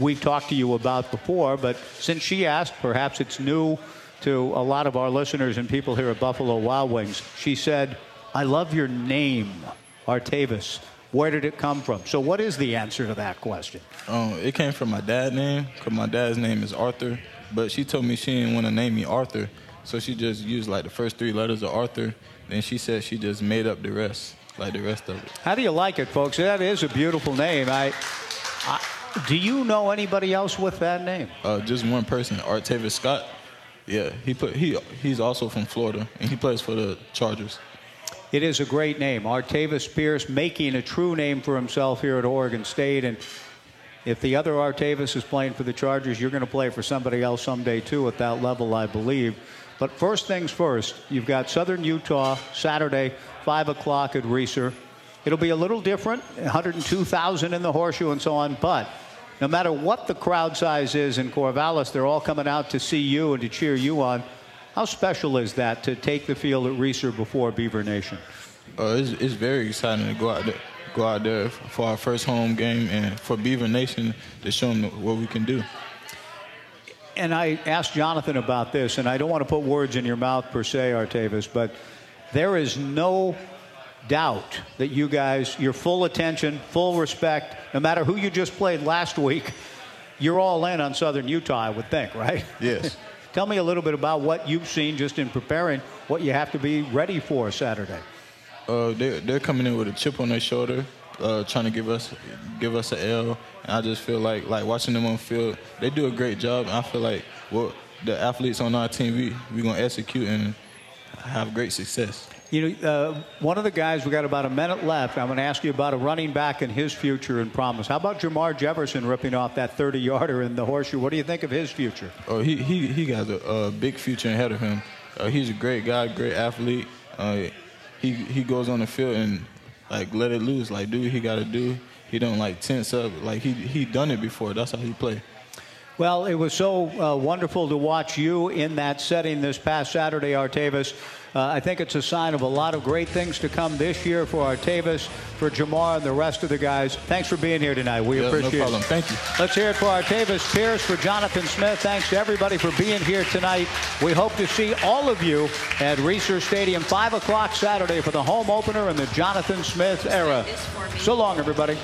we've talked to you about before, but since she asked, perhaps it's new to a lot of our listeners and people here at Buffalo Wild Wings. She said, I love your name, Artavis. Where did it come from? So, what is the answer to that question? Um, it came from my dad's name, because my dad's name is Arthur. But she told me she didn't want to name me Arthur so she just used like the first three letters of Arthur. Then she said she just made up the rest, like the rest of it. How do you like it, folks? That is a beautiful name. I, I do you know anybody else with that name? Uh, just one person, Artavis Scott. Yeah, he put he he's also from Florida and he plays for the Chargers. It is a great name, Artavis Pierce, making a true name for himself here at Oregon State. And if the other Artavis is playing for the Chargers, you're going to play for somebody else someday too at that level, I believe. But first things first, you've got Southern Utah Saturday, 5 o'clock at Reser. It'll be a little different, 102,000 in the horseshoe and so on, but no matter what the crowd size is in Corvallis, they're all coming out to see you and to cheer you on. How special is that to take the field at Reser before Beaver Nation? Uh, it's, it's very exciting to go out there go out there for our first home game and for Beaver Nation to show them what we can do. And I asked Jonathan about this, and I don't want to put words in your mouth per se, Artavis, but there is no doubt that you guys, your full attention, full respect, no matter who you just played last week, you're all in on Southern Utah, I would think, right? Yes. Tell me a little bit about what you've seen just in preparing what you have to be ready for Saturday. Uh, they're, they're coming in with a chip on their shoulder, uh, trying to give us give us an L. And I just feel like like watching them on field, they do a great job. And I feel like well, the athletes on our team, we we gonna execute and have great success. You know, uh, one of the guys, we got about a minute left. I'm going to ask you about a running back and his future and promise. How about Jamar Jefferson ripping off that 30 yarder in the horseshoe? What do you think of his future? Oh, he he he got a, big future ahead of him. Uh, he's a great guy, great athlete. Uh, he he goes on the field and like let it loose, like do what he got to do. He don't like tense up. Like he he done it before. That's how he play. Well, it was so uh, wonderful to watch you in that setting this past Saturday, Artavis. Uh, I think it's a sign of a lot of great things to come this year for Artavis, for Jamar, and the rest of the guys. Thanks for being here tonight. We yeah, appreciate no problem. it. Thank you. Let's hear it for Artavis Pierce, for Jonathan Smith. Thanks to everybody for being here tonight. We hope to see all of you at Reser Stadium, 5 o'clock Saturday for the home opener in the Jonathan Smith era. So long, everybody.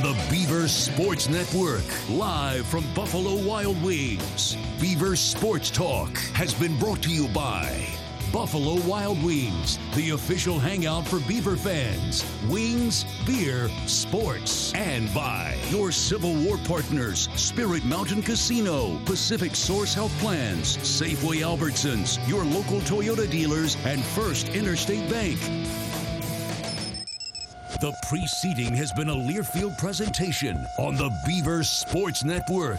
The Beaver Sports Network, live from Buffalo Wild Wings, Beaver Sports Talk has been brought to you by Buffalo Wild Wings, the official hangout for Beaver fans, wings, beer, sports, and by your Civil War partners, Spirit Mountain Casino, Pacific Source Health Plans, Safeway Albertsons, your local Toyota dealers, and First Interstate Bank. The preceding has been a Learfield presentation on the Beaver Sports Network.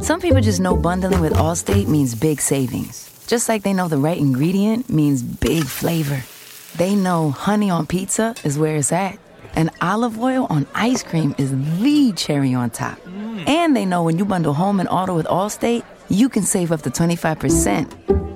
Some people just know bundling with Allstate means big savings. Just like they know the right ingredient means big flavor. They know honey on pizza is where it's at, and olive oil on ice cream is the cherry on top. And they know when you bundle home and auto with Allstate, you can save up to 25%.